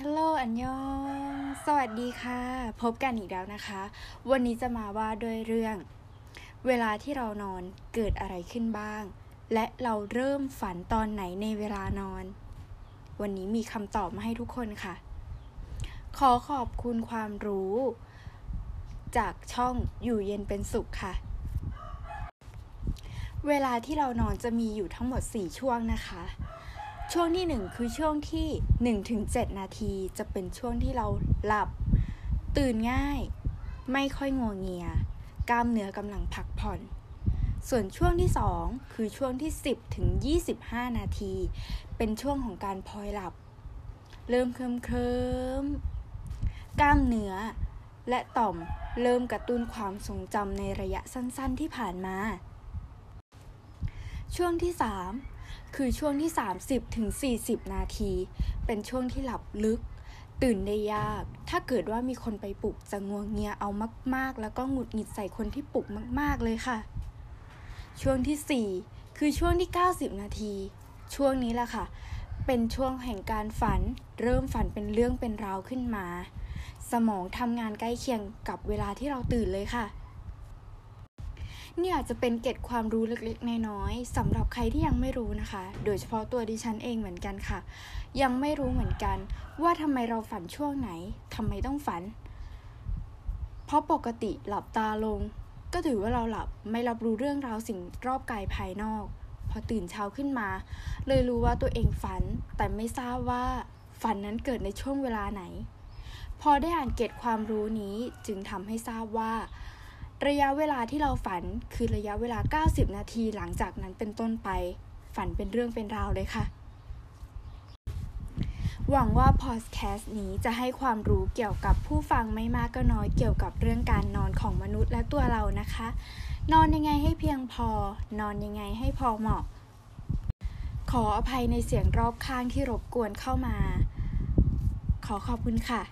ฮัลโหล อันยอง สวัสดีค่ะ พบกันอีกแล้วนะคะ วันนี้จะมาว่าด้วยเรื่อง เวลาที่เรานอนเกิดอะไรขึ้นบ้าง และเราเริ่มฝันตอนไหนในเวลานอน วันนี้มีคำตอบมาให้ทุกคนค่ะ ขอขอบคุณความรู้ จากช่องอยู่เย็นเป็นสุขค่ะ เวลาที่เรานอนจะมีอยู่ทั้งหมด 4 ช่วงนะคะ ช่วงที่ 1 คือช่วงที่1ถึง7นาทีจะเป็นช่วงที่เราหลับ ตื่นง่าย ไม่ค่อยงัวงเงีย กล้ามเนื้อกำลังพักผ่อน ส่วนช่วงที่ 2 คือช่วงที่ 10ถึง25 นาที เป็นช่วงของการพลอยหลับ เริ่มเคลิมเคลิมกล้ามเนื้อ และต่อมเริ่มกระตุ้นความทรงจำในระยะสั้นๆที่ผ่านมา ช่วงที่ 3 คือช่วงที่30ถึง40 นาที เป็นช่วงที่หลับลึก ตื่นได้ยาก ถ้าเกิดว่ามีคนไปปลุกจะงวงเงียเอามาก ๆ แล้วก็หงุดหงิดใส่คนที่ปลุกมาก ๆ เลยค่ะ ช่วงที่ 4 คือช่วงที่ 90 นาที ช่วงนี้แหละค่ะ เป็นช่วงแห่งการฝัน เริ่มฝันเป็นเรื่องเป็นราวขึ้นมา สมองทำงานใกล้เคียงกับเวลาที่เราตื่นเลยค่ะ นี่อาจจะเป็นเกตความรู้เล็กๆ น้อยๆสำหรับใครที่ยังไม่รู้นะคะ โดยเฉพาะตัวดิฉันเองเหมือนกันค่ะ ยังไม่รู้เหมือนกัน ว่าทำไมเราฝันช่วงไหนทำไมต้องฝัน เพราะปกติหลับตาลง ก็ถือว่าเราหลับไม่รับรู้เรื่องราวสิ่งรอบกายภายนอก พอตื่นเช้าขึ้นมา เลยรู้ว่าตัวเองฝัน แต่ไม่ทราบว่าฝันนั้นเกิดในช่วงเวลาไหน พอได้อ่านเกตความรู้นี้จึงทำให้ทราบว่า ระยะเวลาที่เราฝันคือระยะเวลา 90 นาทีหลังจากนั้นเป็นต้นไป ฝันเป็นเรื่องเป็นราวเลยค่ะ หวังว่าพอดแคสต์นี้จะให้ความรู้เกี่ยวกับผู้ฟังไม่มากก็น้อยเกี่ยวกับเรื่องการนอนของมนุษย์และตัวเรานะคะ นอนยังไงให้เพียงพอ นอนยังไงให้พอเหมาะ ขออภัยในเสียงรอบข้างที่รบกวนเข้ามา ขอขอบคุณค่ะ